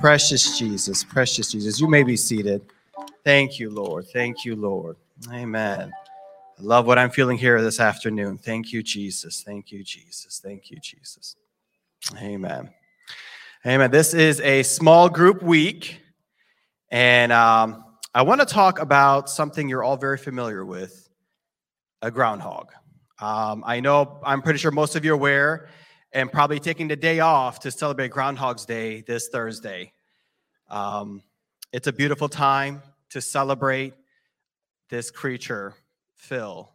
Precious Jesus, precious Jesus. You may be seated. Thank you, Lord. Thank you, Lord. Amen. I love what I'm feeling here this afternoon. Thank you, Jesus. Thank you, Jesus. Thank you, Jesus. Amen. Amen. This is a small group week, and um, I want to talk about something you're all very familiar with a groundhog. Um, I know, I'm pretty sure most of you are aware and probably taking the day off to celebrate Groundhog's Day this Thursday. Um, it's a beautiful time to celebrate this creature, Phil,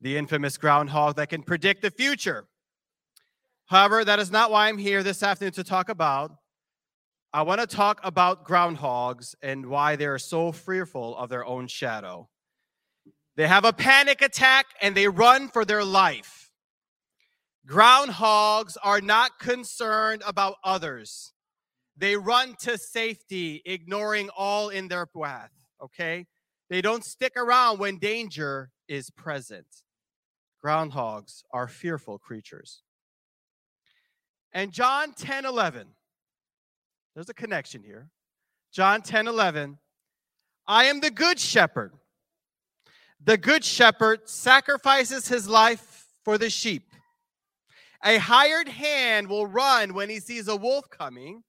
the infamous groundhog that can predict the future. However, that is not why I'm here this afternoon to talk about. I want to talk about groundhogs and why they're so fearful of their own shadow. They have a panic attack and they run for their life. Groundhogs are not concerned about others. They run to safety, ignoring all in their path. Okay? They don't stick around when danger is present. Groundhogs are fearful creatures. And John 10 11, there's a connection here. John 10 11, I am the good shepherd. The good shepherd sacrifices his life for the sheep. A hired hand will run when he sees a wolf coming.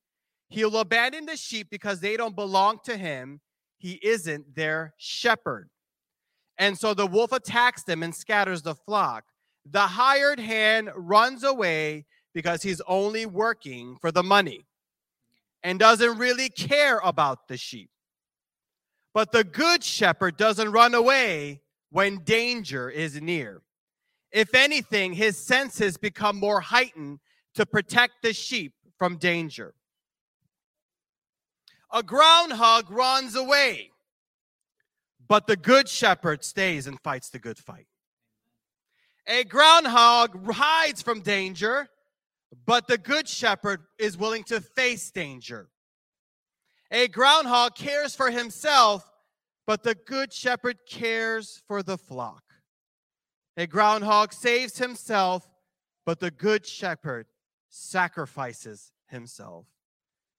He'll abandon the sheep because they don't belong to him. He isn't their shepherd. And so the wolf attacks them and scatters the flock. The hired hand runs away because he's only working for the money and doesn't really care about the sheep. But the good shepherd doesn't run away when danger is near. If anything, his senses become more heightened to protect the sheep from danger. A groundhog runs away, but the good shepherd stays and fights the good fight. A groundhog hides from danger, but the good shepherd is willing to face danger. A groundhog cares for himself, but the good shepherd cares for the flock. A groundhog saves himself, but the good shepherd sacrifices himself.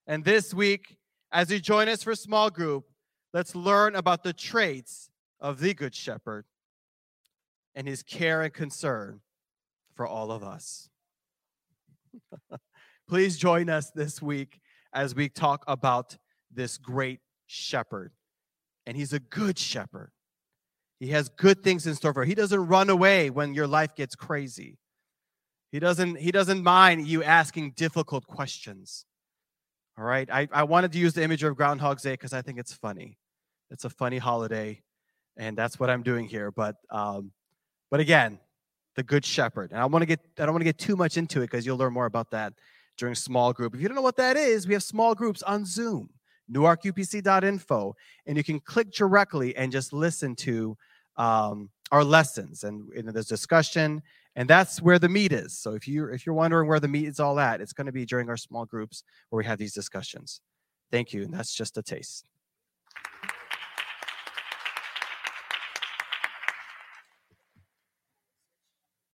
And this week, as you join us for small group, let's learn about the traits of the good shepherd and his care and concern for all of us. Please join us this week as we talk about this great shepherd. And he's a good shepherd. He has good things in store for you. He doesn't run away when your life gets crazy. He doesn't, he doesn't mind you asking difficult questions. All right. I, I wanted to use the image of Groundhog's Day because I think it's funny. It's a funny holiday, and that's what I'm doing here. But um, but again, the good shepherd. And I want to get I don't want to get too much into it because you'll learn more about that during small group. If you don't know what that is, we have small groups on Zoom, newarkupc.info, and you can click directly and just listen to um, our lessons and, there's discussion and that's where the meat is. So if you're if you're wondering where the meat is all at it's going to be during our small groups where we have these discussions. Thank you and that's just a taste